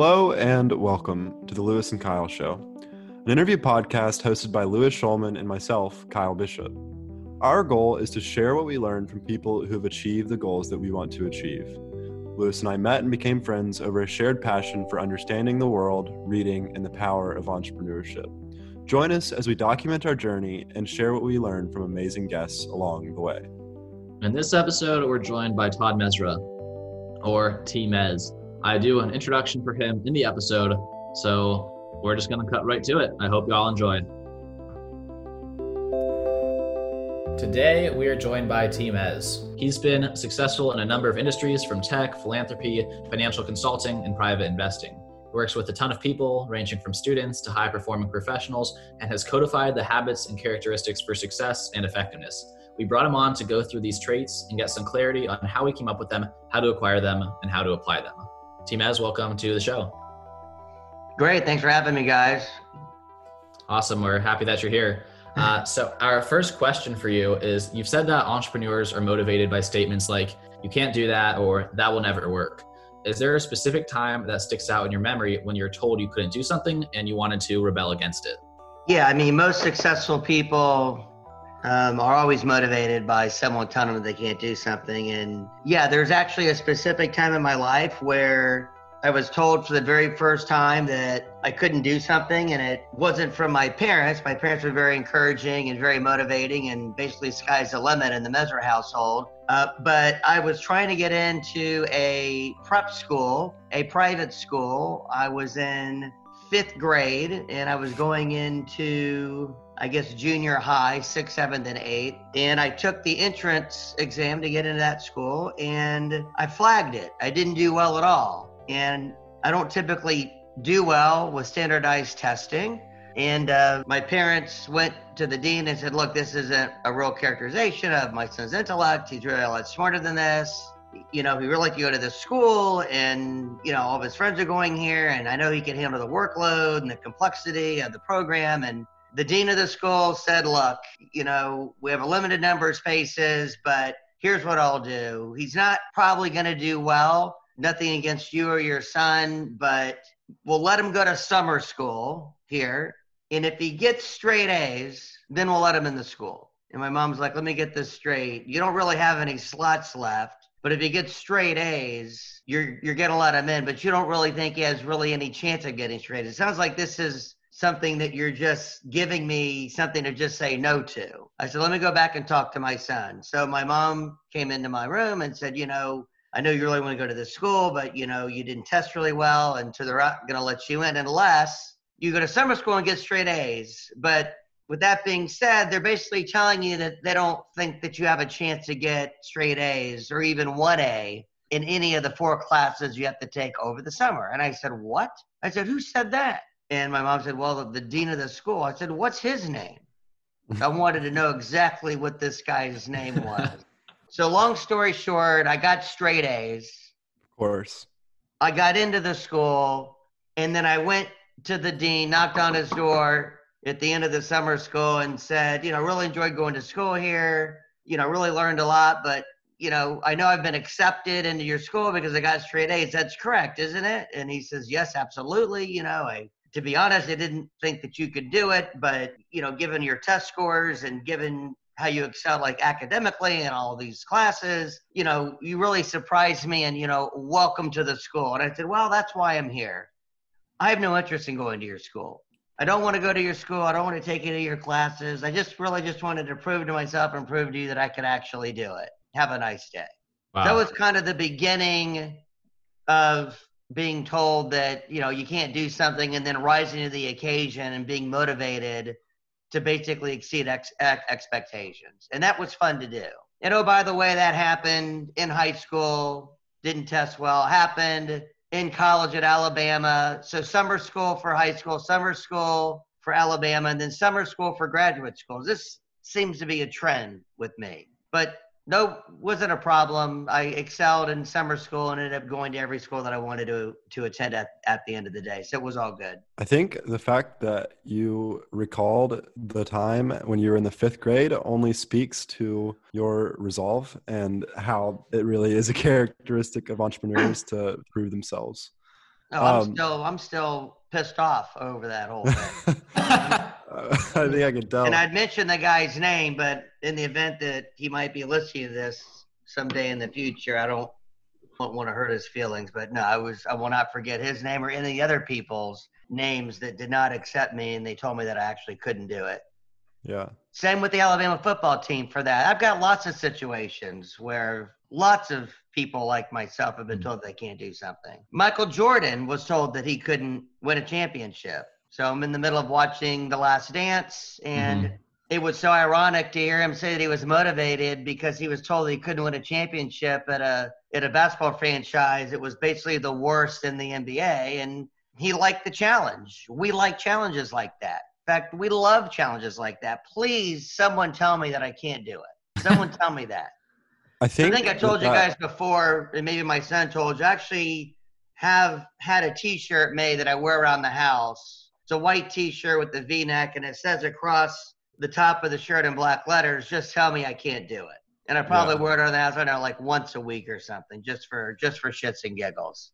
Hello and welcome to the Louis and Kyle Show, an interview podcast hosted by Louis Shulman and myself, Kyle Bishop. Our goal is to share what we learn from people who have achieved the goals that we want to achieve. Louis and I met and became friends over a shared passion for understanding the world, reading, and the power of entrepreneurship. Join us as we document our journey and share what we learn from amazing guests along the way. In this episode, we're joined by Todd Mezrah, or T Mez. I do an introduction for him in the episode, so we're just going to cut right to it. I hope you all enjoy. Today, we are joined by T Mez. He's been successful in a number of industries from tech, philanthropy, financial consulting, and private investing works with a ton of people, ranging from students to high performing professionals, and has codified the habits and characteristics for success and effectiveness. We brought him on to go through these traits and get some clarity on how we came up with them, how to acquire them, and how to apply them. T Mez, welcome to the show. Great. Thanks for having me, guys. Awesome. We're happy that you're here. Uh, so, our first question for you is You've said that entrepreneurs are motivated by statements like, you can't do that, or that will never work. Is there a specific time that sticks out in your memory when you're told you couldn't do something and you wanted to rebel against it? Yeah, I mean, most successful people um, are always motivated by someone telling them they can't do something. And yeah, there's actually a specific time in my life where I was told for the very first time that I couldn't do something, and it wasn't from my parents. My parents were very encouraging and very motivating, and basically, sky's the limit in the Mezrah household. Uh, but I was trying to get into a prep school, a private school. I was in fifth grade, and I was going into I guess junior high, sixth, seventh, and eighth. And I took the entrance exam to get into that school and I flagged it. I didn't do well at all and I don't typically do well with standardized testing. And uh, my parents went to the dean and said, Look, this isn't a real characterization of my son's intellect. He's really a lot smarter than this. You know, he really like to go to this school, and, you know, all of his friends are going here, and I know he can handle the workload and the complexity of the program. And the dean of the school said, Look, you know, we have a limited number of spaces, but here's what I'll do. He's not probably going to do well nothing against you or your son, but we'll let him go to summer school here. And if he gets straight A's, then we'll let him in the school. And my mom's like, let me get this straight. You don't really have any slots left. But if he gets straight A's, you're you're gonna let him in, but you don't really think he has really any chance of getting straight. It sounds like this is something that you're just giving me something to just say no to. I said, let me go back and talk to my son. So my mom came into my room and said, you know, I know you really want to go to this school, but you know you didn't test really well, and so they're not going to let you in unless you go to summer school and get straight A's. But with that being said, they're basically telling you that they don't think that you have a chance to get straight A's or even one A in any of the four classes you have to take over the summer. And I said, What? I said, Who said that? And my mom said, Well, the, the dean of the school. I said, What's his name? I wanted to know exactly what this guy's name was. So long story short, I got straight A's. Of course. I got into the school and then I went to the dean, knocked on his door at the end of the summer school and said, you know, really enjoyed going to school here. You know, really learned a lot, but you know, I know I've been accepted into your school because I got straight A's. That's correct, isn't it? And he says, Yes, absolutely. You know, I to be honest, I didn't think that you could do it, but you know, given your test scores and given how you excel like academically and all these classes you know you really surprised me and you know welcome to the school. And i said well that's why i'm here. I have no interest in going to your school. I don't want to go to your school. I don't want to take any of your classes. I just really just wanted to prove to myself and prove to you that i could actually do it. Have a nice day. Wow. that was kind of the beginning of being told that you know you can't do something and then rising to the occasion and being motivated to basically exceed ex- ex- expectations. And that was fun to do. And oh, by the way, that happened in high school, didn't test well, happened in college at Alabama. So summer school for high school, summer school for Alabama, and then summer school for graduate schools. This seems to be a trend with me. But no, wasn't a problem. I excelled in summer school and ended up going to every school that I wanted to to attend at, at the end of the day. So it was all good. I think the fact that you recalled the time when you were in the fifth grade only speaks to your resolve and how it really is a characteristic of entrepreneurs to prove themselves. No, I'm um, still I'm still pissed off over that whole thing. I think I can tell. And I'd mention the guy's name, but in the event that he might be listening to this someday in the future, I don't don't want to hurt his feelings. But no, I was I will not forget his name or any other people's names that did not accept me, and they told me that I actually couldn't do it. Yeah. Same with the Alabama football team for that. I've got lots of situations where lots of people like myself have been mm. told they can't do something. Michael Jordan was told that he couldn't win a championship. So I'm in the middle of watching The Last Dance, and mm-hmm. it was so ironic to hear him say that he was motivated because he was told he couldn't win a championship at a at a basketball franchise. It was basically the worst in the NBA, and he liked the challenge. We like challenges like that In fact, we love challenges like that. Please, someone tell me that I can't do it. Someone tell me that. I think. I think I told you guys before, and maybe my son told you. I actually have had a T-shirt made that I wear around the house. It's a white T-shirt with the V-neck, and it says across the top of the shirt in black letters, "Just tell me I can't do it." And I probably yeah. wear it around the house right now, like once a week or something, just for just for shits and giggles.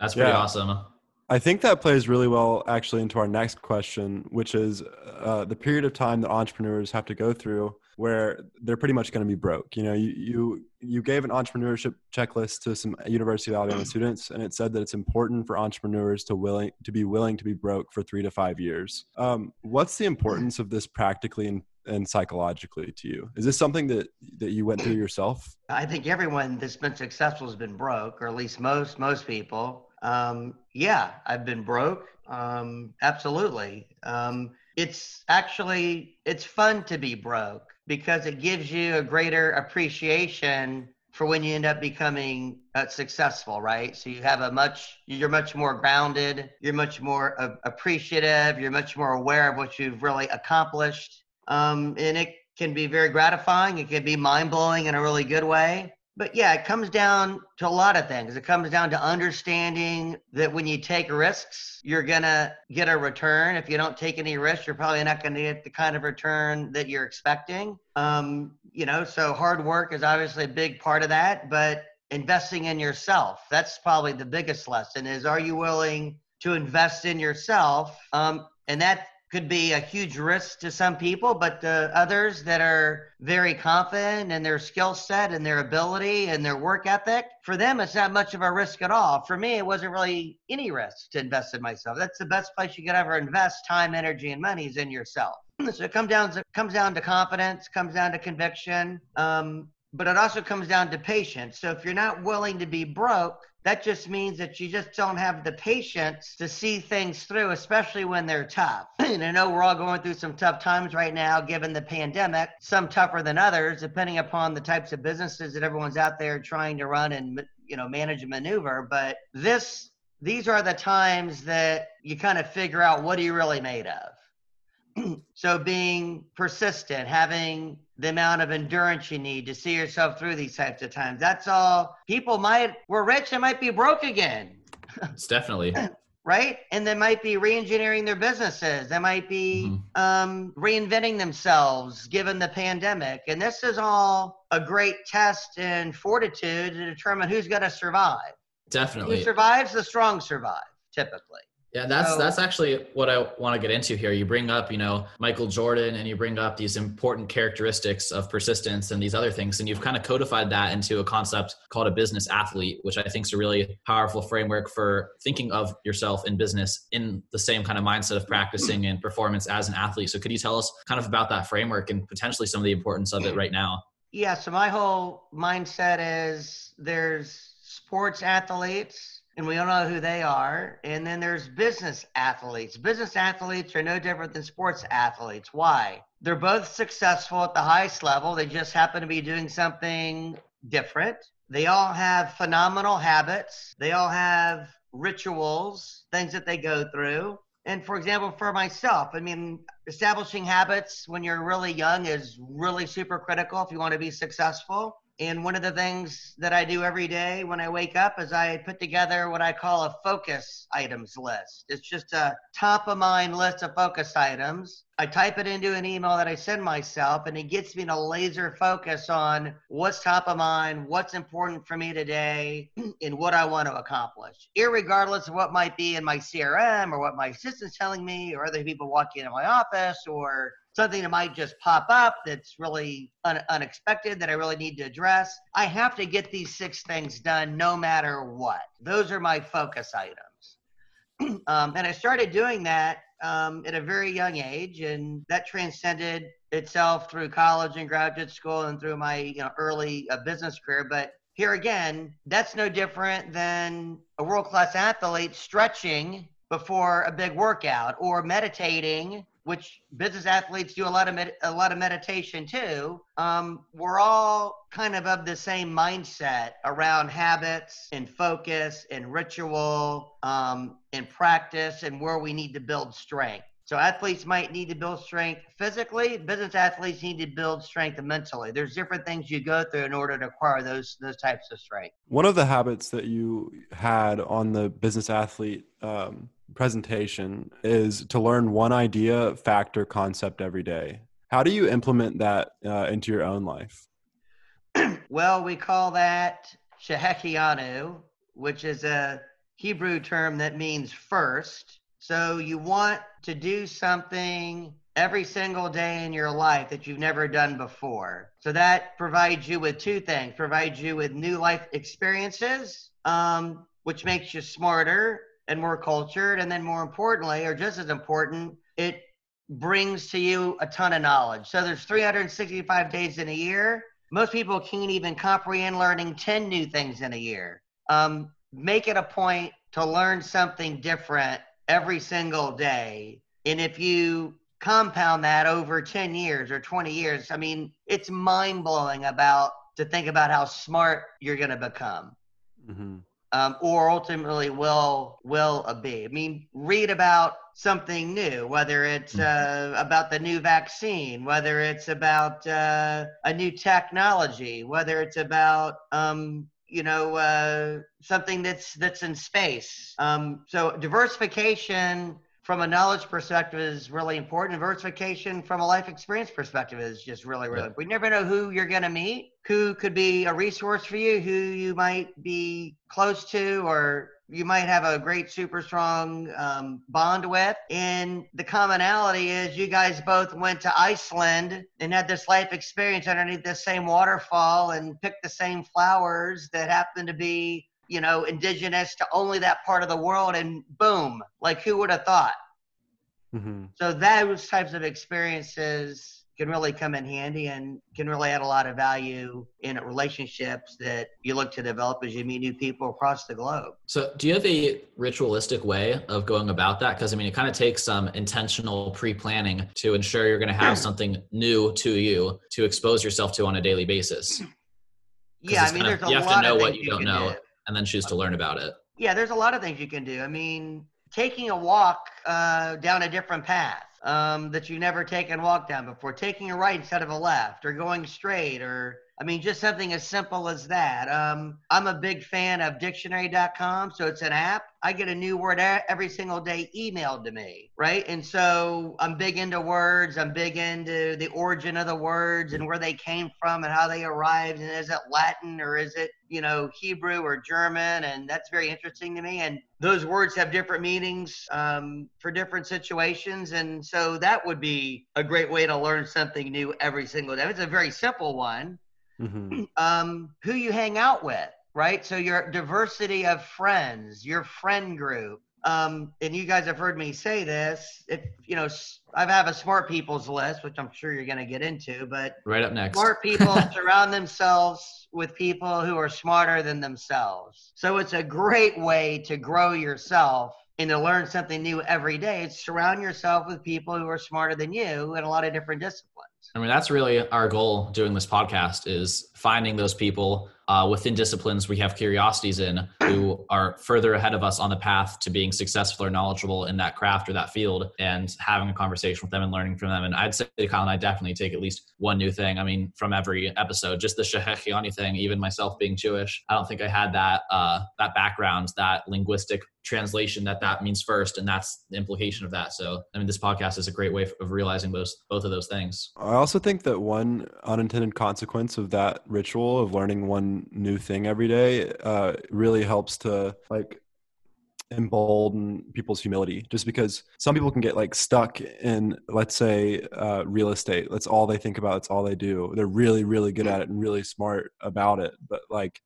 That's pretty yeah. awesome. I think that plays really well actually into our next question, which is uh, the period of time that entrepreneurs have to go through where they're pretty much going to be broke. You know, you, you you gave an entrepreneurship checklist to some University of Alabama students, and it said that it's important for entrepreneurs to willing to be willing to be broke for three to five years. Um, what's the importance of this practically and, and psychologically to you? Is this something that that you went through yourself? I think everyone that's been successful has been broke, or at least most most people. Um, yeah, I've been broke. Um, absolutely. Um, it's actually it's fun to be broke because it gives you a greater appreciation for when you end up becoming uh, successful, right? So you have a much you're much more grounded, you're much more uh, appreciative, you're much more aware of what you've really accomplished, um, and it can be very gratifying. It can be mind blowing in a really good way but yeah, it comes down to a lot of things. It comes down to understanding that when you take risks, you're going to get a return. If you don't take any risks, you're probably not going to get the kind of return that you're expecting. Um, you know, so hard work is obviously a big part of that, but investing in yourself, that's probably the biggest lesson is are you willing to invest in yourself? Um, and that could be a huge risk to some people, but to others that are very confident in their skill set and their ability and their work ethic, for them, it's not much of a risk at all. For me, it wasn't really any risk to invest in myself. That's the best place you could ever invest time, energy, and money is in yourself. So it comes down to, comes down to confidence, comes down to conviction, um, but it also comes down to patience. So if you're not willing to be broke, that just means that you just don't have the patience to see things through, especially when they're tough. and I know we're all going through some tough times right now, given the pandemic, some tougher than others, depending upon the types of businesses that everyone's out there trying to run and you know manage and maneuver. But this these are the times that you kind of figure out what are you really made of. so being persistent, having the amount of endurance you need to see yourself through these types of times. That's all. People might, we're rich and might be broke again. It's definitely. right? And they might be re-engineering their businesses. They might be mm-hmm. um, reinventing themselves given the pandemic. And this is all a great test and fortitude to determine who's going to survive. Definitely. Who survives, the strong survive, typically. Yeah, that's so, that's actually what I want to get into here. You bring up, you know, Michael Jordan and you bring up these important characteristics of persistence and these other things and you've kind of codified that into a concept called a business athlete, which I think is a really powerful framework for thinking of yourself in business in the same kind of mindset of practicing and performance as an athlete. So could you tell us kind of about that framework and potentially some of the importance of it right now? Yeah, so my whole mindset is there's sports athletes and we all know who they are. And then there's business athletes. Business athletes are no different than sports athletes. Why? They're both successful at the highest level. They just happen to be doing something different. They all have phenomenal habits. They all have rituals, things that they go through. And for example, for myself, I mean, establishing habits when you're really young is really super critical if you want to be successful. And one of the things that I do every day when I wake up is I put together what I call a focus items list. It's just a top of mind list of focus items. I type it into an email that I send myself, and it gets me to laser focus on what's top of mind, what's important for me today, and what I want to accomplish, irregardless of what might be in my CRM or what my assistant's telling me, or other people walking into my office, or something that might just pop up that's really un- unexpected that I really need to address. I have to get these six things done no matter what. Those are my focus items. um, and I started doing that um, at a very young age, and that transcended itself through college and graduate school and through my you know, early uh, business career. But here again, that's no different than a world class athlete stretching before a big workout or meditating which business athletes do a lot of med- a lot of meditation too. Um, we're all kind of of the same mindset around habits and focus and ritual um, and practice and where we need to build strength. So athletes might need to build strength physically. Business athletes need to build strength mentally. There's different things you go through in order to acquire those those types of strength. One of the habits that you had on the business athlete um, presentation is to learn one idea, factor, concept every day. How do you implement that uh, into your own life? well, we call that Shehecheyanu, which is a Hebrew term that means first. So you want to do something every single day in your life that you've never done before. So that provides you with two things: provides you with new life experiences, um, which makes you smarter and more cultured. And then, more importantly, or just as important, it brings to you a ton of knowledge. So there's 365 days in a year. Most people can't even comprehend learning 10 new things in a year. Um, make it a point to learn something different every single day. And if you compound that over 10 years or 20 years, I mean, it's mind blowing about to think about how smart you're going to become. Mm-hmm um, or ultimately will will be. I mean, read about something new, whether it's mm-hmm. uh, about the new vaccine, whether it's about uh, a new technology, whether it's about um, you know uh, something that's that's in space. Um, so diversification from a knowledge perspective is really important. Diversification from a life experience perspective is just really, really. Yeah. We never know who you're going to meet, who could be a resource for you, who you might be close to, or you might have a great, super strong um, bond with. And the commonality is you guys both went to Iceland and had this life experience underneath the same waterfall and picked the same flowers that happen to be you know, indigenous to only that part of the world, and boom, like who would have thought? Mm-hmm. So those types of experiences can really come in handy and can really add a lot of value in relationships that you look to develop as you meet new people across the globe. So, do you have a ritualistic way of going about that? Because I mean, it kind of takes some intentional pre planning to ensure you're going to have something new to you to expose yourself to on a daily basis. Yeah, I mean, of, there's a you have lot to know of what you don't know. Do and then choose to learn about it. Yeah, there's a lot of things you can do. I mean, taking a walk uh, down a different path um, that you've never taken a walk down before, taking a right instead of a left, or going straight, or I mean, just something as simple as that. Um, I'm a big fan of dictionary.com. So it's an app. I get a new word every single day emailed to me, right? And so I'm big into words. I'm big into the origin of the words and where they came from and how they arrived. And is it Latin or is it, you know, Hebrew or German? And that's very interesting to me. And those words have different meanings um, for different situations. And so that would be a great way to learn something new every single day. It's a very simple one mm-hmm. um, who you hang out with, right? So your diversity of friends, your friend group. Um, and you guys have heard me say this. If you know, I have a smart people's list, which I'm sure you're going to get into. But right up next, smart people surround themselves with people who are smarter than themselves. So it's a great way to grow yourself and to learn something new every day. It's surround yourself with people who are smarter than you in a lot of different disciplines. I mean, that's really our goal doing this podcast is finding those people uh, within disciplines we have curiosities in who are further ahead of us on the path to being successful or knowledgeable in that craft or that field and having a conversation with them and learning from them. And I'd say Kyle and I definitely take at least one new thing. I mean, from every episode, just the Shehecheyanu thing, even myself being Jewish, I don't think I had that, uh, that background, that linguistic translation that that means first and that's the implication of that so i mean this podcast is a great way of realizing those both of those things i also think that one unintended consequence of that ritual of learning one new thing every day uh, really helps to like embolden people's humility. Just because some people can get like stuck in let's say uh, real estate. That's all they think about. It's all they do. They're really really good at it and really smart about it. But like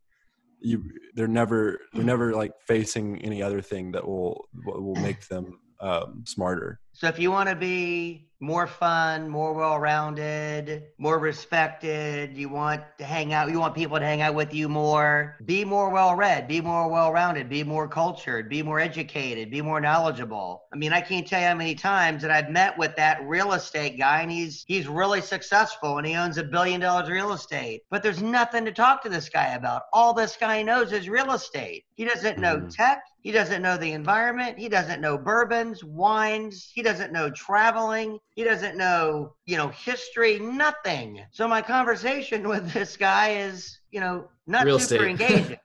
you they're never they're never like facing any other thing that will will make them um, smarter. So if you want to be more fun, more well-rounded, more respected, you want to hang out, you want people to hang out with you more, be more well-read, be more well-rounded, be more cultured, be more educated, be more knowledgeable. I mean, I can't tell you how many times that I've met with that real estate guy and he's he's really successful and he owns a billion dollars real estate. But there's nothing to talk to this guy about. All this guy knows is real estate. He doesn't know mm-hmm. tech. He doesn't know the environment. He doesn't know bourbons, wines. He doesn't know traveling. He doesn't know, you know, history, nothing. So my conversation with this guy is, you know, not Real super estate. engaging.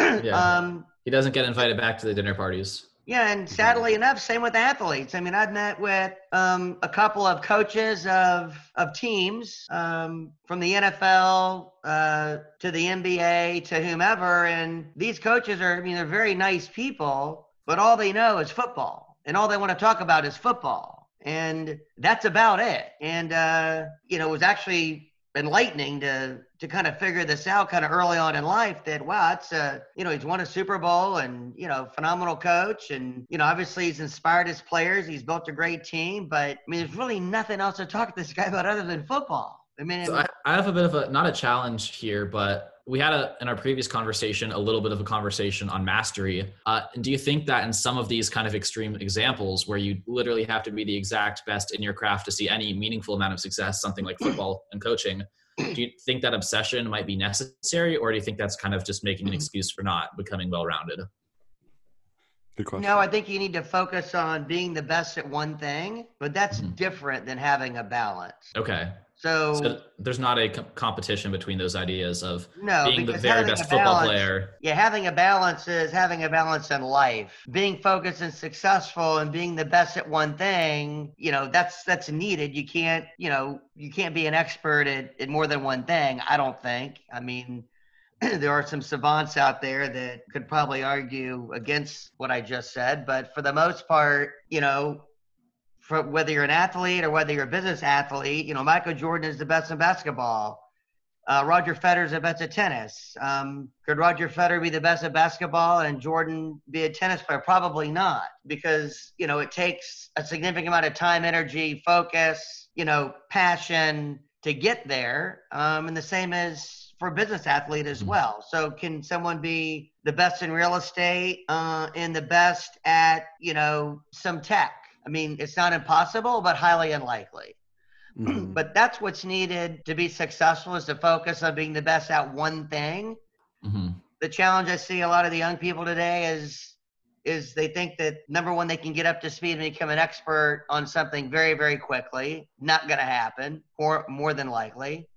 yeah. Um, he doesn't get invited back to the dinner parties. Yeah, and sadly enough, same with athletes. I mean, I've met with um, a couple of coaches of of teams um, from the NFL uh, to the NBA to whomever, and these coaches are, I mean, they're very nice people, but all they know is football, and all they want to talk about is football, and that's about it. And uh, you know, it was actually enlightening to to kind of figure this out kind of early on in life that wow it's a you know he's won a super bowl and you know phenomenal coach. And you know obviously he's inspired his players. He's built a great team. But i mean there's really nothing else to talk to this guy about other than football. I mean so I, I have a bit of a not a challenge here but we had a in our previous conversation a little bit of a conversation on mastery. Uh, do you think that in some of these kind of extreme examples where you literally have to be the exact best in your craft to see any meaningful amount of success, something like football and coaching, do you think that obsession might be necessary, or do you think that's kind of just making an mm-hmm. excuse for not becoming well-rounded? No, I think you need to focus on being the best at one thing, but that's mm-hmm. different than having a balance. Okay. So, so, there's not a competition between those ideas of no, being the very best football balance, player. Yeah, having a balance is having a balance in life. Being focused and successful and being the best at one thing, you know, that's that's needed. You can't, you know, you can't be an expert at, at more than one thing, I don't think. I mean, there are some savants out there that could probably argue against what I just said, but for the most part, you know, for whether you're an athlete or whether you're a business athlete, you know, Michael Jordan is the best in basketball. Uh, Roger Federer is the best at tennis. Um, could Roger Federer be the best at basketball and Jordan be a tennis player? Probably not, because you know it takes a significant amount of time, energy, focus, you know, passion to get there. Um, and the same as for a business athlete as mm-hmm. well. So can someone be the best in real estate uh, and the best at you know some tech? I mean, it's not impossible, but highly unlikely. Mm-hmm. but that's what's needed to be successful is to focus on being the best at one thing. Mm-hmm. The challenge I see a lot of the young people today is is they think that number one they can get up to speed and become an expert on something very very quickly. Not going to happen, or more than likely.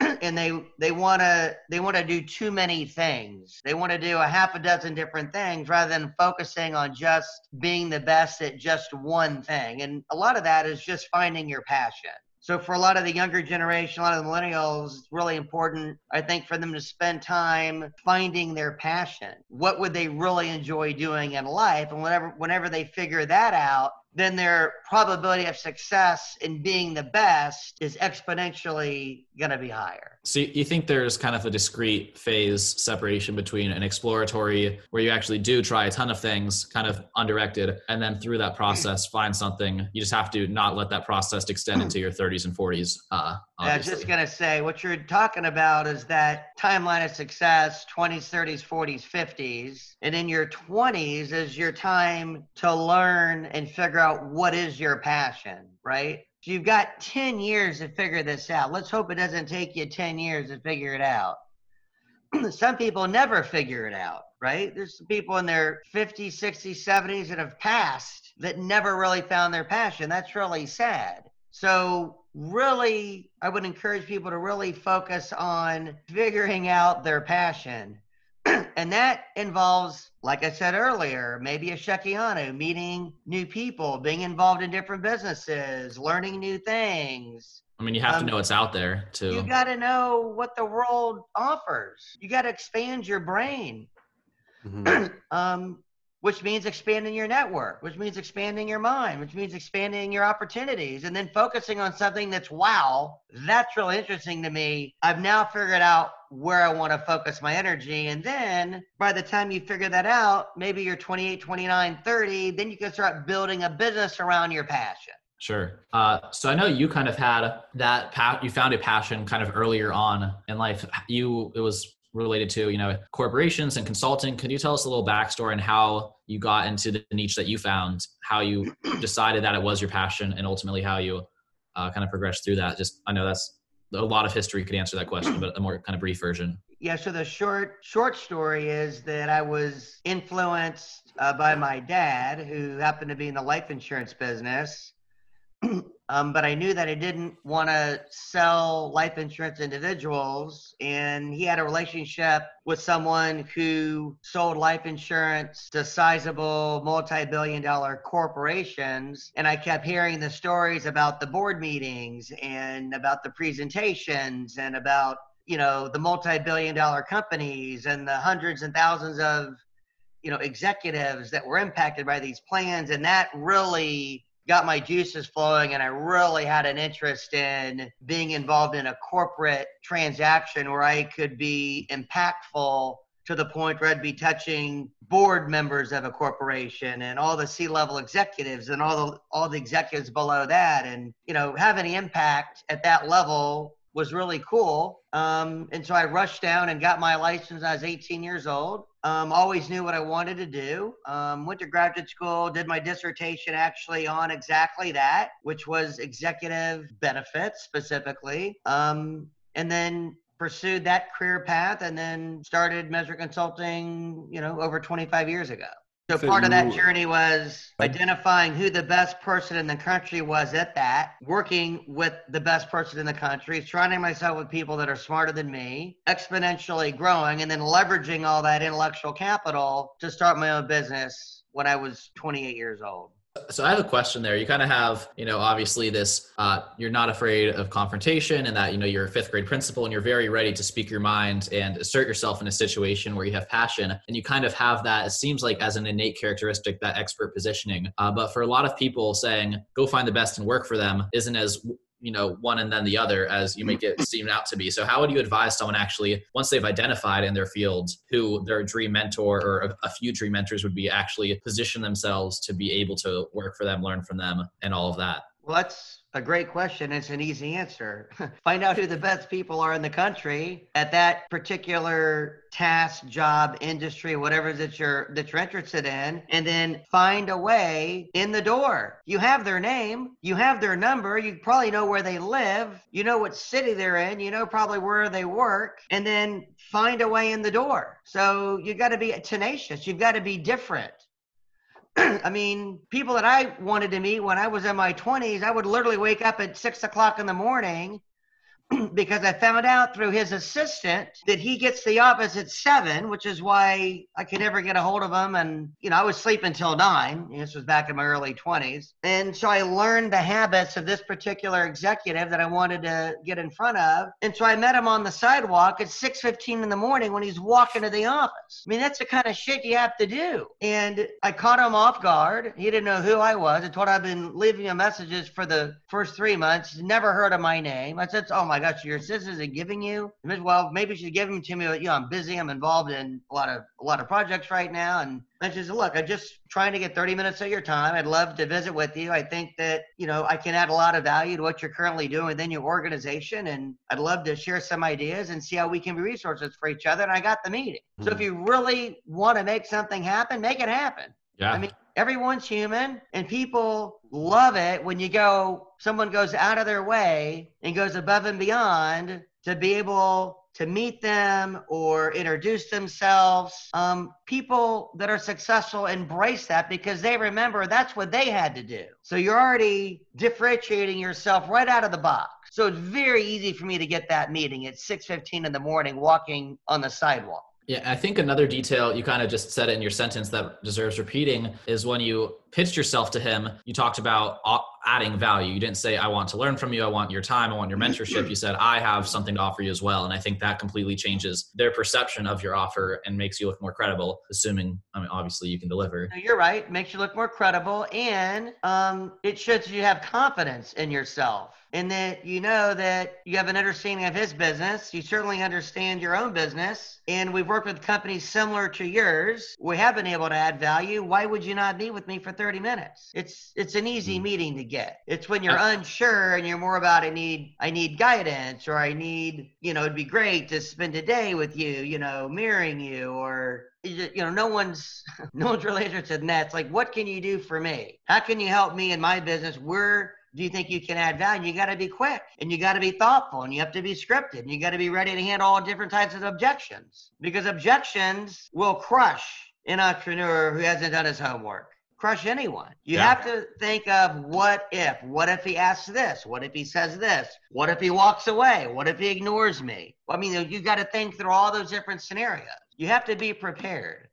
And they they want to they want to do too many things. They want to do a half a dozen different things rather than focusing on just being the best at just one thing. And a lot of that is just finding your passion. So for a lot of the younger generation, a lot of the millennials, it's really important, I think, for them to spend time finding their passion. What would they really enjoy doing in life? And whenever whenever they figure that out, then their probability of success in being the best is exponentially going to be higher. So you think there's kind of a discrete phase separation between an exploratory where you actually do try a ton of things kind of undirected and then through that process find something you just have to not let that process extend into your 30s and 40s uh, I was just going to say what you're talking about is that timeline of success 20s 30s 40s 50s and in your 20s is your time to learn and figure out what is your passion right so you've got 10 years to figure this out. Let's hope it doesn't take you 10 years to figure it out. some people never figure it out, right? There's people in their 50s, 60s, 70s that have passed that never really found their passion. That's really sad. So, really, I would encourage people to really focus on figuring out their passion. and that involves, like I said earlier, maybe a Shehecheyanu, meeting new people, being involved in different businesses, learning new things, I mean, you have um, to know what's out there too. You got to know what the world offers. You got to expand your brain, mm-hmm. um, which means expanding your network, which means expanding your mind, which means expanding your opportunities, and then focusing on something that's wow, that's really interesting to me. I've now figured out where I want to focus my energy. And then by the time you figure that out, maybe you're 28, 29, 30, then you can start building a business around your passion. Sure. Uh, so I know you kind of had that pa- you found a passion kind of earlier on in life. You it was related to you know corporations and consulting. Can you tell us a little backstory and how you got into the niche that you found, how you decided that it was your passion, and ultimately how you uh, kind of progressed through that? Just I know that's a lot of history could answer that question, but a more kind of brief version. Yeah. So the short short story is that I was influenced uh, by my dad, who happened to be in the life insurance business um, but I knew that I didn't want to sell life insurance individuals. And he had a relationship with someone who sold life insurance to sizable multi billion dollar corporations. And I kept hearing the stories about the board meetings and about the presentations and about you know the multi-billion dollar companies and the hundreds and thousands of you know executives that were impacted by these plans and that really got my juices flowing and I really had an interest in being involved in a corporate transaction where I could be impactful to the point where I'd be touching board members of a corporation and all the C-level executives and all the all the executives below that. And you know have an impact at that level was really cool. Um, and so I rushed down and got my license. I was 18 years old. Um, always knew what I wanted to do. Um, went to graduate school, did my dissertation actually on exactly that, which was executive benefits specifically. Um, and then pursued that career path and then started Mezrah Consulting, you know, over 25 years ago. So, part of that journey was identifying who the best person in the country was at that, working with the best person in the country, surrounding myself with people that are smarter than me, exponentially growing, and then leveraging all that intellectual capital to start my own business when I was 28 years old. So I have a question there. You kind of have, you know, obviously this, uh, you're not afraid of confrontation and that, you know, you're a fifth grade principal and you're very ready to speak your mind and assert yourself in a situation where you have passion. And you kind of have that, it seems like as an innate characteristic, that expert positioning. Uh, but for a lot of people saying, go find the best and work for them isn't as you know one and then the other as you make it seem out to be. So how would you advise someone actually once they've identified in their field who their dream mentor or a, a, few dream mentors would be actually position themselves to be able to work for them learn from them and all of that? Well that's a great question. It's an easy answer. Find out who the best people are in the country at that particular task, job, industry, whatever that you're that you're interested in, and then find a way in the door. You have their name, you have their number, you probably know where they live, you know what city they're in, you know probably where they work, and then find a way in the door. So you've got to be tenacious. You've got to be different. I mean, people that I wanted to meet when I was in my 20s, I would literally wake up at six o'clock in the morning because I found out through his assistant that he gets the office at seven, which is why I could never get a hold of him. And, you know, I was sleeping until nine. This was back in my early 20s. And so I learned the habits of this particular executive that I wanted to get in front of. And so I met him on the sidewalk at 6.15 in the morning when he's walking to the office. I mean, that's the kind of shit you have to do. And I caught him off guard. He didn't know who I was. I told him I've been leaving him messages for the first three months. Never heard of my name. I said, oh my my gosh, your assistant isn't giving you. Well, maybe she's giving them to me. But, you know, I'm busy. I'm involved in a lot of a lot of projects right now. And then she just look, I'm just trying to get 30 minutes of your time. I'd love to visit with you. I think that you know I can add a lot of value to what you're currently doing within your organization, and I'd love to share some ideas and see how we can be resources for each other. And I got the meeting. Mm-hmm. So if hmm. you really want to make something happen, make it happen. Yeah. I mean, everyone's human and people love it when you go someone goes out of their way and goes above and beyond to be able to meet them or introduce themselves. Um, people that are successful embrace that because they remember that's what they had to do. So you're already differentiating yourself right out of the box. So it's very easy for me to get that meeting at 6:15 in the morning walking on the sidewalk. Yeah, I think another detail you kind of just said it in your sentence that deserves repeating is when you pitched yourself to him, you talked about adding value. You didn't say, I want to learn from you. I want your time. I want your mentorship. You said, I have something to offer you as well. And I think that completely changes their perception of your offer and makes you look more credible, assuming, I mean, obviously you can deliver. You're right. Makes you look more credible. And um, it shows you have confidence in yourself and that you know that you have an understanding of his business. You certainly understand your own business. And we've worked with companies similar to yours. We have been able to add value. Why would you not meet with me for 30 minutes? It's it's an easy mm-hmm. meeting to get. It's when you're unsure and you're more about I need I need guidance or I need, you know, it'd be great to spend a day with you, you know, mirroring you or you know no one's no one's really interested in that it's like what can you do for me how can you help me in my business where do you think you can add value? You got to be quick and you got to be thoughtful and you have to be scripted and you got to be ready to handle all different types of objections because objections will crush an entrepreneur who hasn't done his homework. Crush anyone. You yeah. have to think of what if. What if he asks this? What if he says this? What if he walks away? What if he ignores me? I mean, you got to think through all those different scenarios. You have to be prepared.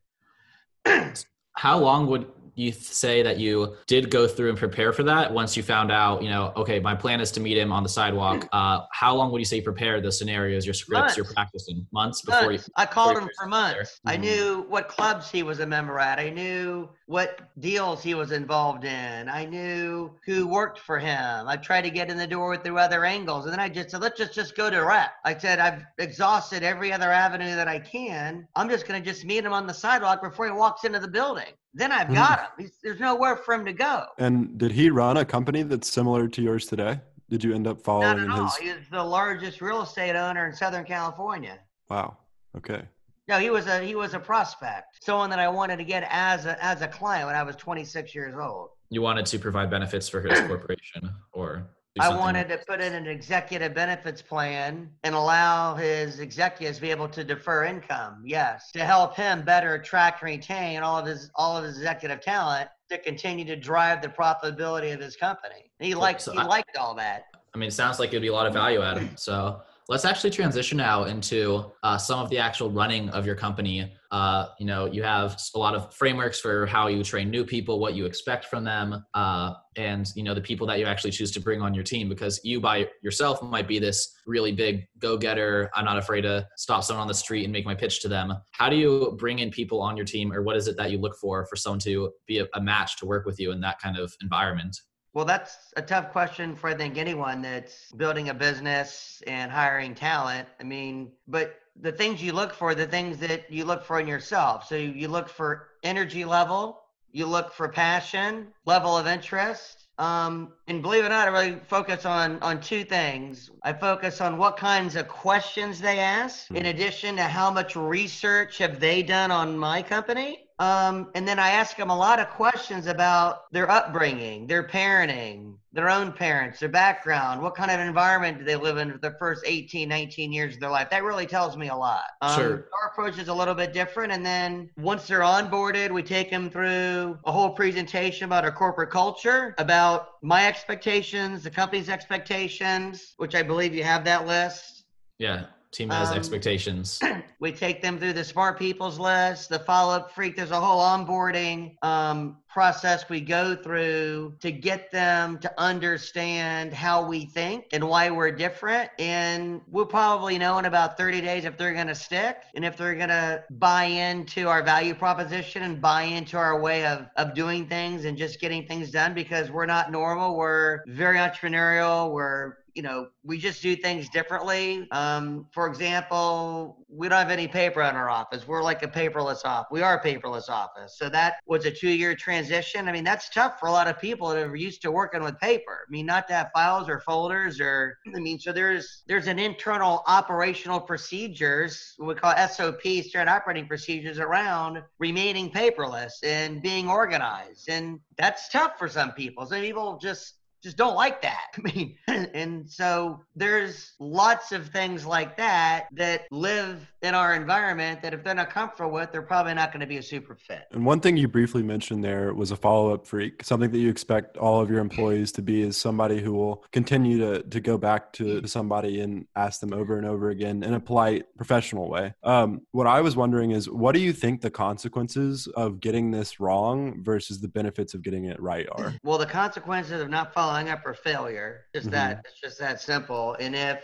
How long would you say that you did go through and prepare for that once you found out, you know, okay, my plan is to meet him on the sidewalk. Uh, how long would you say you prepared the scenarios, your scripts, months. your practicing? Months before months. you? I called him for months. Mm-hmm. I knew what clubs he was a member at. I knew what deals he was involved in. I knew who worked for him. I tried to get in the door through other angles. And then I just said, let's just, just go direct. I said, I've exhausted every other avenue that I can. I'm just going to just meet him on the sidewalk before he walks into the building then I've mm-hmm. got him. He's, there's nowhere for him to go. And did he run a company that's similar to yours today? Did you end up following Not at all. his? He's the largest real estate owner in Southern California. Wow. Okay. No, he was a he was a prospect, someone that I wanted to get as a as a client when I was 26 years old. You wanted to provide benefits for his corporation, or I wanted to put in an executive benefits plan and allow his executives be able to defer income. Yes, to help him better attract and retain all of his all of his executive talent to continue to drive the profitability of his company. He liked so he I, liked all that. I mean, it sounds like it'd be a lot of value added. So let's actually transition now into uh, some of the actual running of your company. Uh, you know, you have a lot of frameworks for how you train new people, what you expect from them, uh, and you know the people that you actually choose to bring on your team. Because you by yourself might be this really big go-getter. I'm not afraid to stop someone on the street and make my pitch to them. How do you bring in people on your team, or what is it that you look for for someone to be a, a match to work with you in that kind of environment? Well, that's a tough question for I think anyone that's building a business and hiring talent. I mean, but the things you look for, the things that you look for in yourself. So you look for energy level, you look for passion, level of interest. Um, and believe it or not, I really focus on on two things. I focus on what kinds of questions they ask, in hmm. addition to how much research have they done on my company um, and then I ask them a lot of questions about their upbringing, their parenting, their own parents, their background, what kind of environment do they live in for the first 18, 19 years of their life. That really tells me a lot. Um, sure. Our approach is a little bit different. And then once they're onboarded, we take them through a whole presentation about our corporate culture, about my expectations, the company's expectations, which I believe you have that list. Yeah team has um, expectations. We take them through the smart people's list, the follow up freak. There's a whole onboarding um, process we go through to get them to understand how we think and why we're different. And we'll probably know in about 30 days if they're going to stick and if they're going to buy into our value proposition and buy into our way of, of doing things and just getting things done because we're not normal. We're very entrepreneurial. We're you know, we just do things differently. Um, for example, we don't have any paper in our office. We're like a paperless office. We are a paperless office. So that was a two-year transition. I mean, that's tough for a lot of people that are used to working with paper. I mean, not to have files or folders or I mean, so there's there's an internal operational procedures we call SOPs, standard operating procedures around remaining paperless and being organized, and that's tough for some people. Some people just just don't like that. I mean, and so there's lots of things like that that live in our environment that if they're not comfortable with, they're probably not going to be a super fit. And one thing you briefly mentioned there was a follow up freak, something that you expect all of your employees to be is somebody who will continue to, to go back to somebody and ask them over and over again in a polite, professional way. Um, what I was wondering is, what do you think the consequences of getting this wrong versus the benefits of getting it right are? Well, the consequences of not following up are failure. Just mm-hmm. that. It's just that simple. And if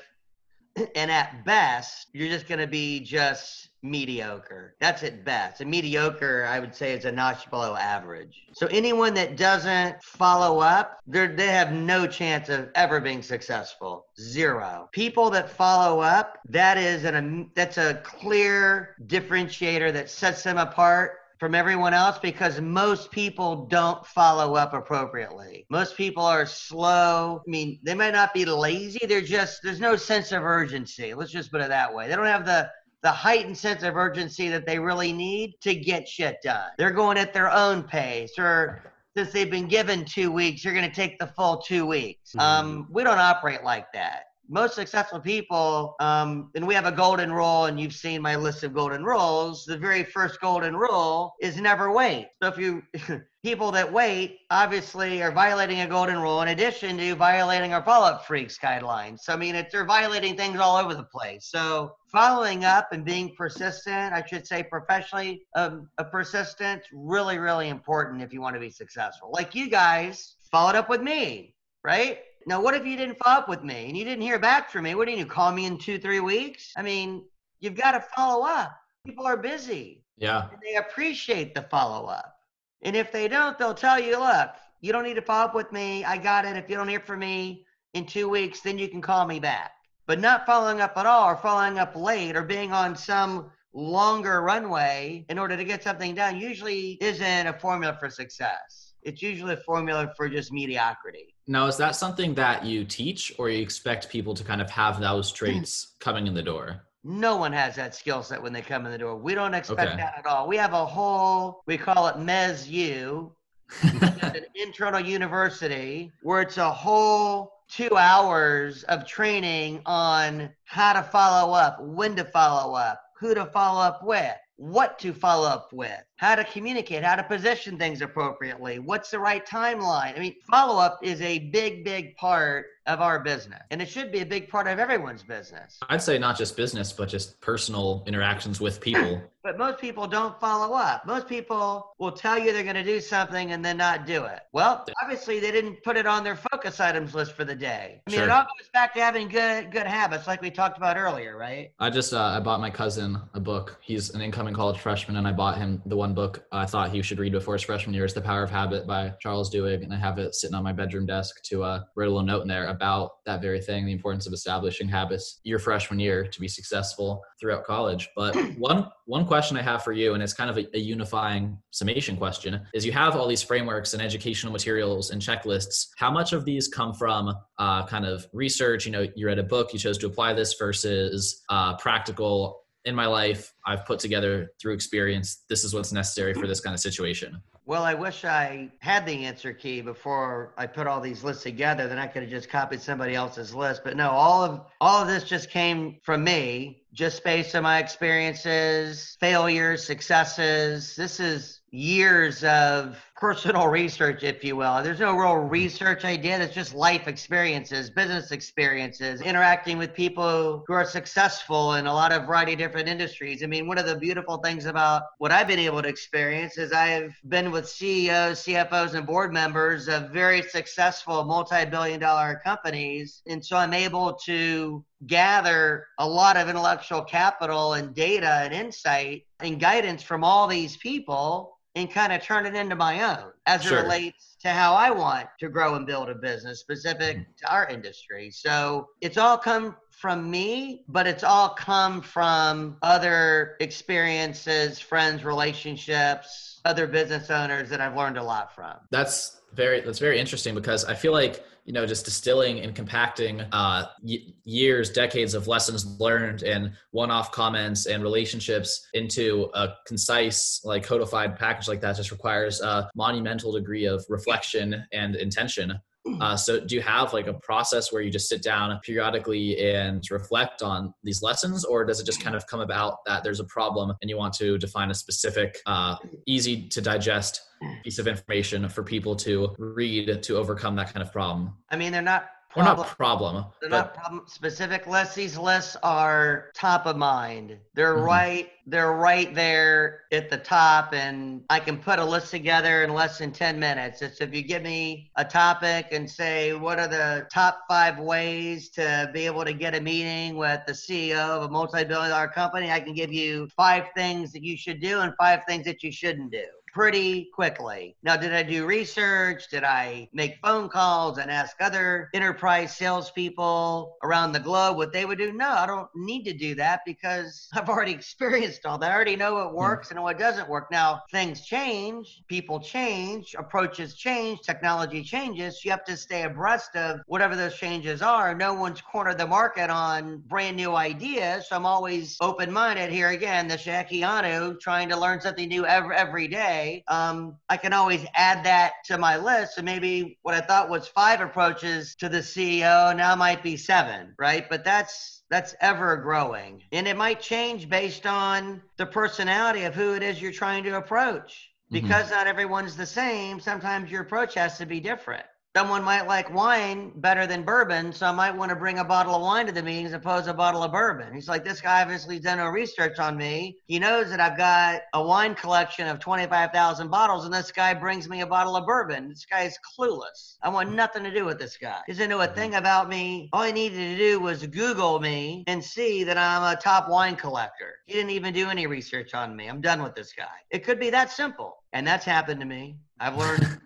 and at best, you're just going to be just mediocre. That's at best. A mediocre, I would say, is a notch below average. So anyone that doesn't follow up, they have no chance of ever being successful. Zero. People that follow up, that is an that's a clear differentiator that sets them apart from everyone else because most people don't follow up appropriately. Most people are slow. I mean, they might not be lazy, they're just there's no sense of urgency. Let's just put it that way. They don't have the the heightened sense of urgency that they really need to get shit done. They're going at their own pace or since they've been given two weeks, you're going to take the full two weeks. Mm-hmm. Um, we don't operate like that most successful people, um, and we have a golden rule, and you've seen my list of golden rules. The very first golden rule is never wait. So if you people that wait obviously are violating a golden rule in addition to violating our follow-up freaks guidelines. So I mean, it's, they're violating things all over the place. So following up and being persistent, I should say professionally, um, a persistent, really, really important if you want to be successful. Like you guys followed up with me, right? Now, what if you didn't follow up with me and you didn't hear back from me? What do you? Call me in two, three weeks? I mean, you've got to follow up. People are busy. Yeah. And they appreciate the follow up. And if they don't, they'll tell you, look, you don't need to follow up with me. I got it. If you don't hear from me in two weeks, then you can call me back. But not following up at all or following up late or being on some longer runway in order to get something done usually isn't a formula for success. It's usually a formula for just mediocrity. Now, is that something that you teach or you expect people to kind of have those hmm. traits coming in the door? No one has that skill set when they come in the door. We don't expect okay. that at all. We have a whole, we call it MES U, an internal university where it's a whole two hours of training on how to follow up, when to follow up, who to follow up with, what to follow up with how to communicate, how to position things appropriately, what's the right timeline. I mean, follow up is a big, big part of our business, and it should be a big part of everyone's business. I'd say not just business, but just personal interactions with people. but most people don't follow up. Most people will tell you they're going to do something and then not do it. Well, obviously, they didn't put it on their focus items list for the day. I mean, sure. it all goes back to having good, good habits, like we talked about earlier, right? I just uh, I bought my cousin a book. He's an incoming college freshman, and I bought him the one one book I thought he should read before his freshman year is The Power of Habit by Charles Duhigg. And I have it sitting on my bedroom desk to uh, write a little note in there about that very thing, the importance of establishing habits your freshman year to be successful throughout college. But one one question I have for you, and it's kind of a, a unifying summation question, is you have all these frameworks and educational materials and checklists. How much of these come from uh, kind of research? You know, you read a book, you chose to apply this versus uh, practical in my life I've put together through experience. This is what's necessary for this kind of situation. Well, I wish I had the answer key before I put all these lists together. Then I could have just copied somebody else's list. But no, all of all of this just came from me, just based on my experiences, failures, successes. This is years of personal research, if you will. There's no real hmm. research I did. It's just life experiences, business experiences, interacting with people who are successful in a lot of variety of different industries. I mean, one of the beautiful things about what I've been able to experience is I've been with CEOs, CFOs, and board members of very successful multi-billion dollar companies. And so I'm able to gather a lot of intellectual capital and data and insight and guidance from all these people and kind of turn it into my own as sure. it relates to how I want to grow and build a business specific mm-hmm. to our industry. So it's all come from me, but it's all come from other experiences, friends, relationships, other business owners that I've learned a lot from. That's very that's very interesting because I feel like you know just distilling and compacting uh, y- years decades of lessons learned and one-off comments and relationships into a concise like codified package like that just requires a monumental degree of reflection and intention Uh, so, do you have like a process where you just sit down periodically and reflect on these lessons, or does it just kind of come about that there's a problem and you want to define a specific, uh, easy to digest piece of information for people to read to overcome that kind of problem? I mean, they're not or not problem. They're not problem specific lists. These lists are top of mind. They're mm-hmm. right. They're right there at the top, and I can put a list together in less than ten minutes. It's if you give me a topic and say what are the top five ways to be able to get a meeting with the CEO of a multi-billion-dollar company, I can give you five things that you should do and five things that you shouldn't do pretty quickly. Now, did I do research? Did I make phone calls and ask other enterprise salespeople around the globe what they would do? No, I don't need to do that because I've already experienced all that. I already know what hmm. works mm. and what doesn't work. Now, things change, people change, approaches change, technology changes. You have to stay abreast of whatever those changes are. No one's cornered the market on brand new ideas. So I'm always open minded here again, the Shehecheyanu trying to learn something new every, every day um, I can always add that to my list. And maybe what I thought was five approaches to the CEO now might be seven, right? But that's that's ever growing. And it might change based on the personality of who it is you're trying to approach. Mm-hmm. Because mm-hmm. not everyone's the same, sometimes your approach has to be different someone might like wine better than bourbon, so I might want to bring a bottle of wine to the meeting as opposed to a bottle of bourbon. He's like, this guy obviously done no research on me. He knows that I've got a wine collection of 25,000 bottles, and this guy brings me a bottle of bourbon. This guy is clueless. I want nothing to do with this guy. He doesn't know a mm-hmm. thing about me. All he needed to do was Google me and see that I'm a top wine collector. He didn't even do any research on me. I'm done with this guy. It could be that simple. And that's happened to me. I've learned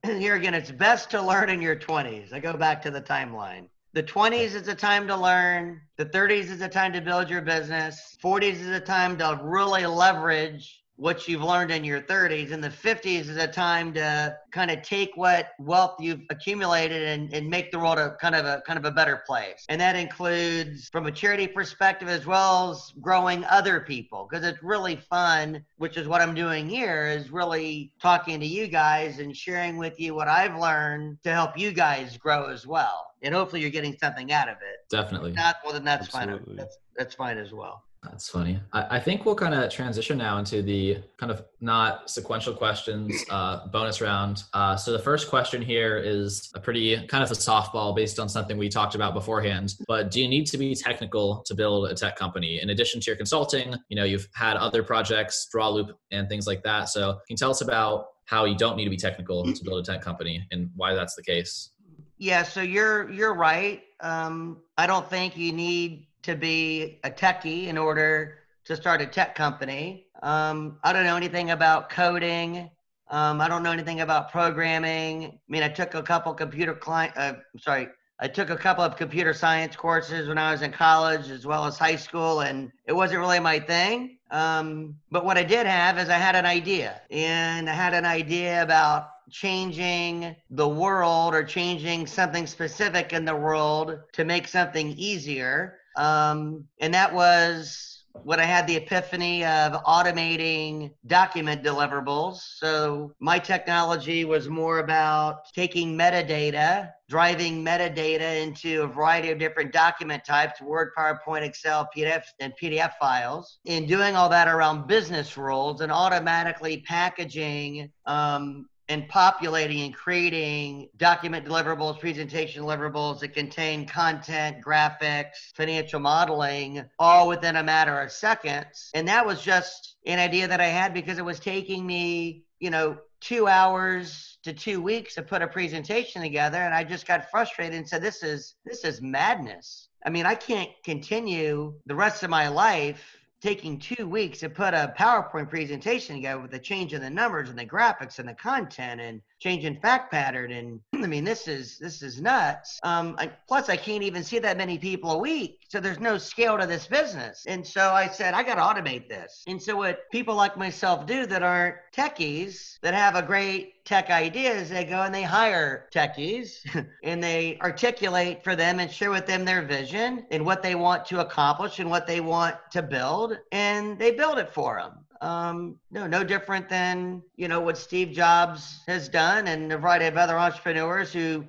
here again, it's best to learn in your 20s. I go back to the timeline. The 20s is a time to learn. The 30s is a time to build your business. 40s is a time to really leverage what you've learned in your 30s and the 50s is a time to kind of take what wealth you've accumulated and, and make the world a kind of a kind of a better place. And that includes from a charity perspective as well as growing other people. Because it's really fun which is what i'm doing here is really talking to you guys and sharing with you what i've learned to help you guys grow as well. And hopefully you're getting something out of it. Definitely. Not well then that's Absolutely. fine that's, that's fine as well that's funny. I, I, think we'll kind of transition now into the kind of not sequential questions uh, bonus round. Uh, so the first question here is a pretty kind of a softball based on something we talked about beforehand. But do you need to be technical to build a tech company? In addition to your consulting, you know, you've had other projects, Drawloop, and things like that. So can you tell us about how you don't need to be technical to build a tech company and why that's the case? Yeah, so you're you're right. Um, I don't think you need to be a techie in order to start a tech company. Um, I don't know anything about coding. Um, I don't know anything about programming. I mean, I took a couple computer client. Uh, sorry, I took a couple of computer science courses when I was in college as well as high school, and it wasn't really my thing. Um, but what I did have is I had an idea, and I had an idea about changing the world or changing something specific in the world to make something easier. Um, and that was when I had the epiphany of automating document deliverables. So my technology was more about taking metadata, driving metadata into a variety of different document types, Word, PowerPoint, Excel, PDF, and PDF files, and doing all that around business rules and automatically packaging um, and populating and creating document deliverables, presentation deliverables that contain content, graphics, financial modeling, all within a matter of seconds. And that was just an idea that I had because it was taking me, you know, two hours to two weeks to put a presentation together. And I just got frustrated and said, this is, this is madness. I mean, I can't continue the rest of my life taking two weeks to put a PowerPoint presentation together with the change in the numbers and the graphics and the content and changing fact pattern and i mean this is this is nuts. Um I, plus i can't even see that many people a week so there's no scale to this business. And so i said i got to automate this. And so what people like myself do that aren't techies that have a great tech ideas they go and they hire techies and they articulate for them and share with them their vision and what they want to accomplish and what they want to build and they build it for them um, no, no different than you know what Steve Jobs has done, and a variety of other entrepreneurs who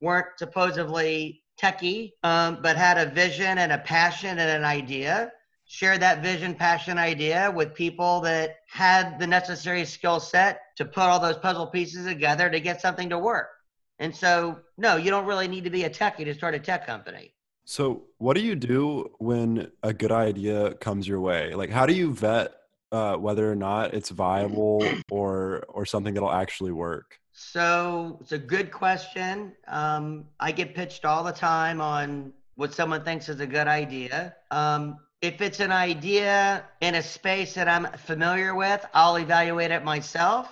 weren't supposedly techie, um, but had a vision and a passion and an idea. Share that vision, passion, idea with people that had the necessary skill set to put all those puzzle pieces together to get something to work. And so, no, you don't really need to be a techie to start a tech company. So, what do you do when a good idea comes your way? Like, how do you vet uh, whether or not it's viable or or something that'll actually work? So, it's a good question. Um, I get pitched all the time on what someone thinks is a good idea. Um, if it's an idea in a space that I'm familiar with, I'll evaluate it myself.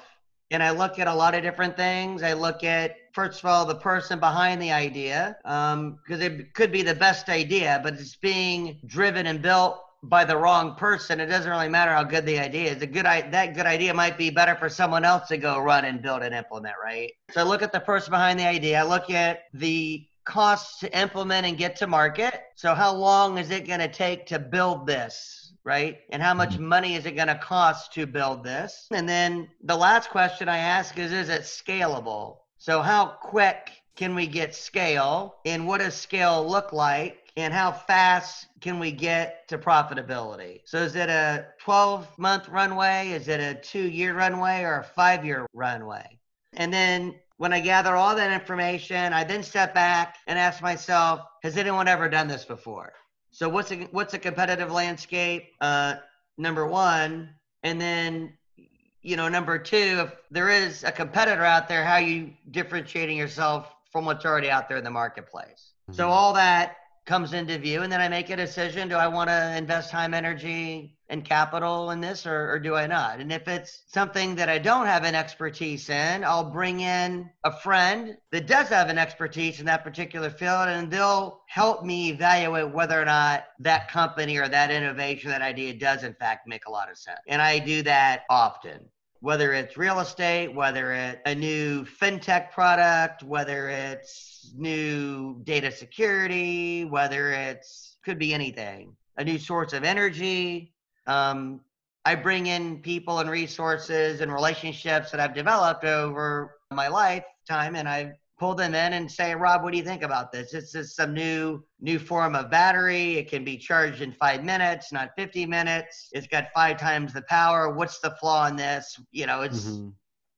And I look at a lot of different things. I look at first of all the person behind the idea because um, it could be the best idea but it's being driven and built by the wrong person it doesn't really matter how good the idea is a good that good idea might be better for someone else to go run and build and implement right so I look at the person behind the idea I look at the costs to implement and get to market so how long is it going to take to build this right? And how much mm-hmm. money is it going to cost to build this? And then the last question I ask is Is it scalable? So, how quick can we get scale? And what does scale look like? And how fast can we get to profitability? So, is it a 12 month runway? Is it a two year runway or a five year runway? And then when I gather all that information, I then step back and ask myself, has anyone ever done this before? So what's a what's a competitive landscape? Uh, number one, and then you know, number two, if there is a competitor out there, how are you differentiating yourself from what's already out there in the marketplace? Mm-hmm. So all that comes into view, and then I make a decision: do I want to invest time, energy, and capital in this, or, or do I not? And if it's something that I don't have an expertise in, I'll bring in a friend that does have an expertise in that particular field, and they'll help me evaluate whether or not that company or that innovation, that idea does in fact make a lot of sense. And I do that often whether it's real estate, whether it's a new fintech product, whether it's new data security, whether it's could be anything, a new source of energy. Um, I bring in people and resources and relationships that I've developed over my lifetime, and I've pull them in and say, Rob, what do you think about this? This is some new new form of battery. It can be charged in five minutes, not 50 minutes. It's got five times the power. What's the flaw in this? You know, it's mm-hmm.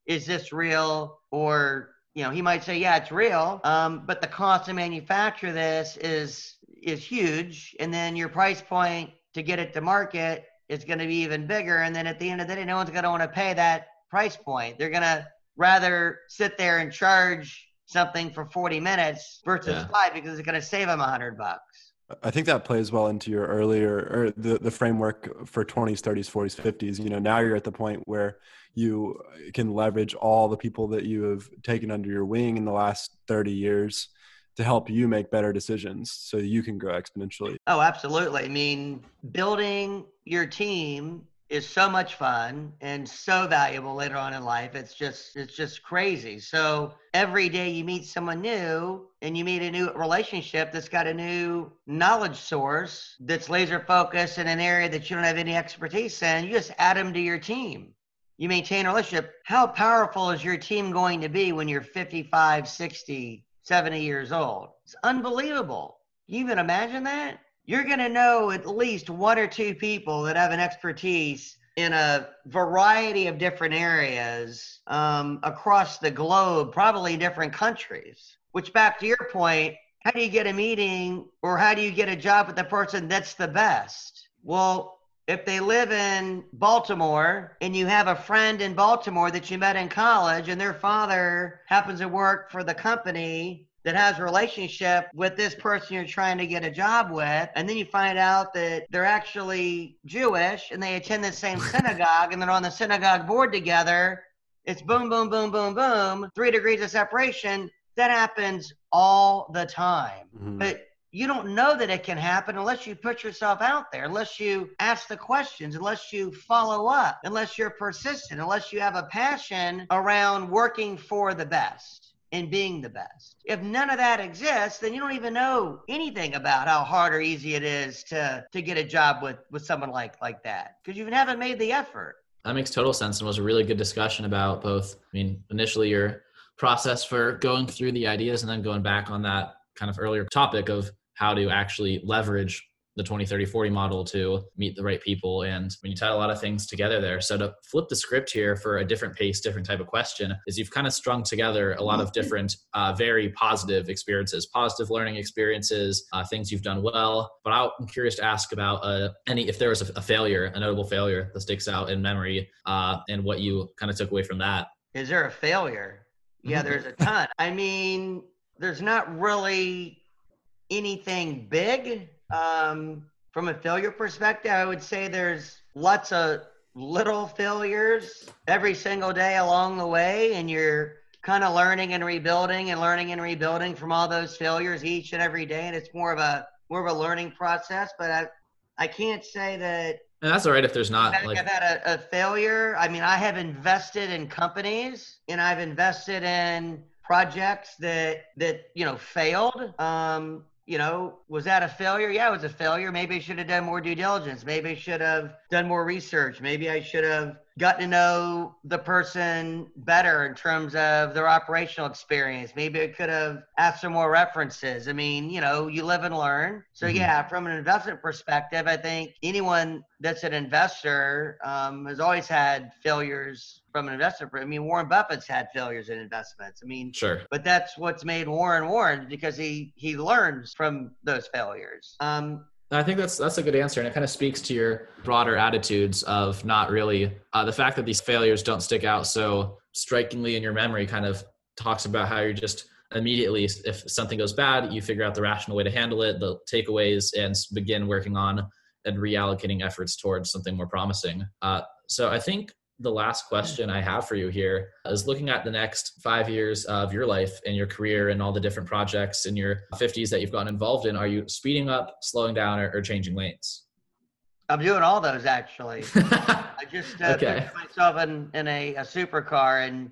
is this real? Or, you know, he might say, yeah, it's real. Um, but the cost to manufacture this is is huge. And then your price point to get it to market is going to be even bigger. And then at the end of the day, no one's going to want to pay that price point. They're going to rather sit there and charge something for 40 minutes versus yeah. five because it's going to save them a hundred bucks. I think that plays well into your earlier or the, the framework for 20s, 30s, 40s, 50s. You know, now you're at the point where you uh, can leverage all the people that you have taken under your wing in the last 30 years to help you make better decisions so you can grow exponentially. Oh, absolutely. I mean, building your team is so much fun and so valuable later on in life. It's just it's just crazy. So every day you meet someone new and you meet a new relationship that's got a new knowledge source that's laser focused in an area that you don't have any expertise in, you just add them to your team. You maintain a relationship. How powerful is your team going to be when you're 55, 60, 70 years old? It's unbelievable. Can you even imagine that? You're going to know at least one or two people that have an expertise in a variety of different areas um, across the globe, probably different countries. Which, back to your point, how do you get a meeting or how do you get a job with the person that's the best? Well, if they live in Baltimore and you have a friend in Baltimore that you met in college and their father happens to work for the company that has a relationship with this person you're trying to get a job with and then you find out that they're actually jewish and they attend the same synagogue and they're on the synagogue board together. It's boom boom boom boom boom three degrees of separation. That happens all the time. Mm-hmm. but you don't know that it can happen unless you put yourself out there, unless you ask the questions, unless you follow up, unless you're persistent, unless you have a passion around working for the best and being the best. If none of that exists, then you don't even know anything about how hard or easy it is to to get a job with with someone like like that because you haven't made the effort. That makes total sense and was a really good discussion about both. I mean, initially your process for going through the ideas and then going back on that kind of earlier topic of how to actually leverage the 20 30 40 model to meet the right people. And when you tie a lot of things together there so to flip the script here for a different pace different type of question is you've kind of strung together a lot of different uh, very positive experiences positive learning experiences uh, things you've done well. But i'm curious to ask about uh, any if there was a, a, failure a notable failure that sticks out in memory uh, and what you kind of took away from that. Is there a failure? Yeah there's a ton. I mean there's not really anything big um, from a failure perspective, I would say there's lots of little failures every single day along the way, and you're kind of learning and rebuilding and learning and rebuilding from all those failures each and every day. And it's more of a more of a learning process. But I I can't say that. And that's all right if there's not. I've, like... Had a, a failure. I mean, I have invested in companies, and I've invested in projects that that you know failed. Um, you know, was that a failure? Yeah, it was a failure. Maybe I should have done more due diligence. Maybe I should have done more research. Maybe I should have gotten to know the person better in terms of their operational experience. Maybe it could have asked for more references. I mean, you know, you live and learn. So, mm-hmm. yeah, from an investment perspective, I think anyone that's an investor um, has always had failures from an investor. I mean, Warren Buffett's had failures in investments. I mean, sure. But that's what's made Warren Warren because he he learns from those failures. Um, I think that's that's a good answer, and it kind of speaks to your broader attitudes of not really uh, the fact that these failures don't stick out so strikingly in your memory. Kind of talks about how you're just immediately if something goes bad, you figure out the rational way to handle it, the takeaways, and begin working on and reallocating efforts towards something more promising. Uh, so I think the last question I have for you here is looking at the next five years of your life and your career and all the different projects in your 50s that you've gotten involved in. Are you speeding up, slowing down, or, or changing lanes? I'm doing all those actually. I just uh, okay. put myself in, in a, a supercar, and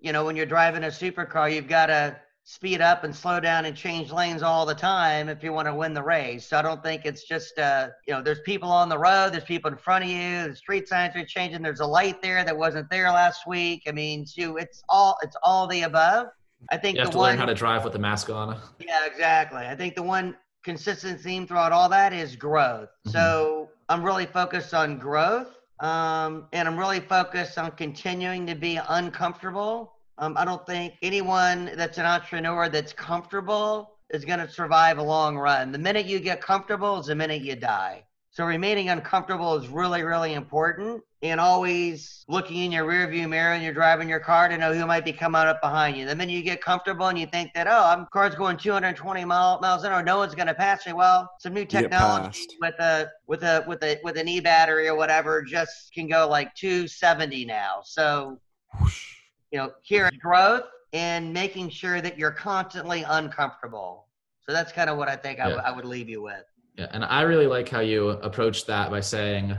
you know, when you're driving a supercar, you've got to speed up and slow down and change lanes all the time if you want to win the race. So I don't think it's just uh, you know, there's people on the road, there's people in front of you, the street signs are changing, there's a light there that wasn't there last week. I mean, so it's all it's all the above. I think you have to one, learn how to drive with the mask on. Yeah, exactly. I think the one consistent theme throughout all that is growth. Mm-hmm. So I'm really focused on growth. Um, and I'm really focused on continuing to be uncomfortable um, I don't think anyone that's an entrepreneur that's comfortable is going to survive a long run. The minute you get comfortable is the minute you die. So remaining uncomfortable is really, really important. And always looking in your rearview mirror and you're driving your car to know who might be coming up behind you. The minute you get comfortable and you think that, oh, I'm car's going 220 mile, miles an hour, no one's going to pass me. Well, some new technology with a with a with a with an e battery or whatever just can go like 270 now. So. Whoosh you know, here at growth and making sure that you're constantly uncomfortable. So that's kind of what I think yeah. I, w- I would leave you with. Yeah, and I really like how you approach that by saying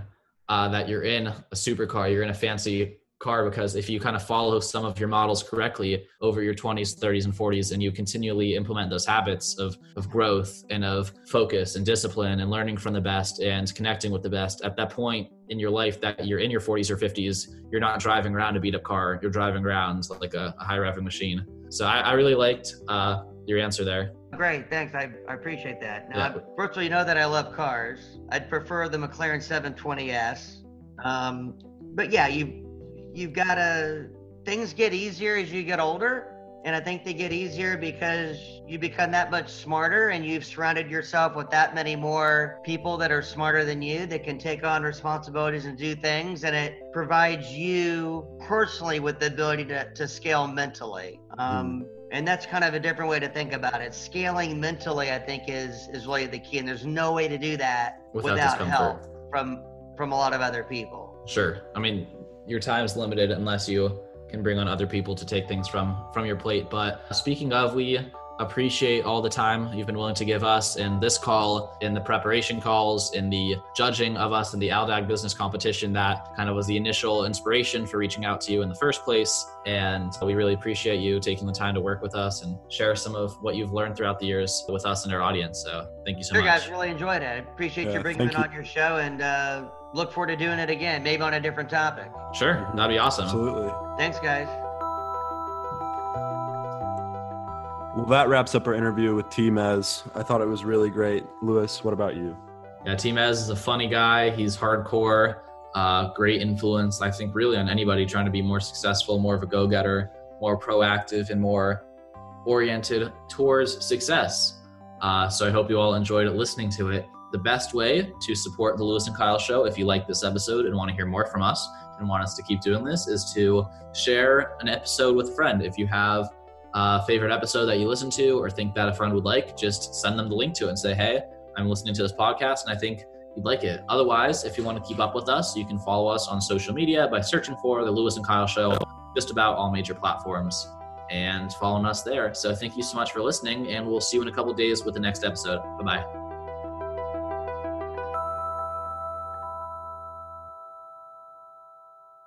uh, that you're in a supercar, you're in a fancy car because if you kind of follow some of your models correctly over your 20s 30s and 40s and you continually implement those habits of, of growth and of focus and discipline and learning from the best and connecting with the best at that point in your life that you're in your 40s or 50s you're not driving around a beat up car you're driving around like a, a high revving machine so i, I really liked uh, your answer there Great, thanks. I, I appreciate that. Now, yeah. first of all, you know that I love cars. I'd prefer the McLaren 720S. Um, but yeah, you you've got to things get easier as you get older and i think they get easier because you become that much smarter and you've surrounded yourself with that many more people that are smarter than you that can take on responsibilities and do things and it provides you personally with the ability to, to scale mentally. Um, mm. and that's kind of a different way to think about it. Scaling mentally i think is is really the key and there's no way to do that without, without help from from a lot of other people. Sure. I mean your time is limited unless you can bring on other people to take things from from your plate. But speaking of, we appreciate all the time you've been willing to give us in this call, in the preparation calls, in the judging of us in the Aldag business competition. That kind of was the initial inspiration for reaching out to you in the first place. And we really appreciate you taking the time to work with us and share some of what you've learned throughout the years with us and our audience. So thank you so sure, much. guys, really enjoyed it. I appreciate yeah, you bringing it on your show and uh, look forward to doing it again, maybe on a different topic. Sure, that'd be awesome. Absolutely. Thanks, guys. Well, that wraps up our interview with T Mez. I thought it was really great. Louis, what about you? Yeah, T Mez is a funny guy. He's hardcore, uh, great influence, I think, really on anybody trying to be more successful, more of a go getter, more proactive, and more oriented towards success. Uh, so I hope you all enjoyed listening to it. The best way to support the Louis and Kyle show, if you like this episode and want to hear more from us and want us to keep doing this, is to share an episode with a friend. If you have a favorite episode that you listen to or think that a friend would like, just send them the link to it and say, hey, I'm listening to this podcast and I think you'd like it. Otherwise, if you want to keep up with us, you can follow us on social media by searching for the Louis and Kyle Show, just about all major platforms, and following us there. So thank you so much for listening, and we'll see you in a couple days with the next episode. Bye bye.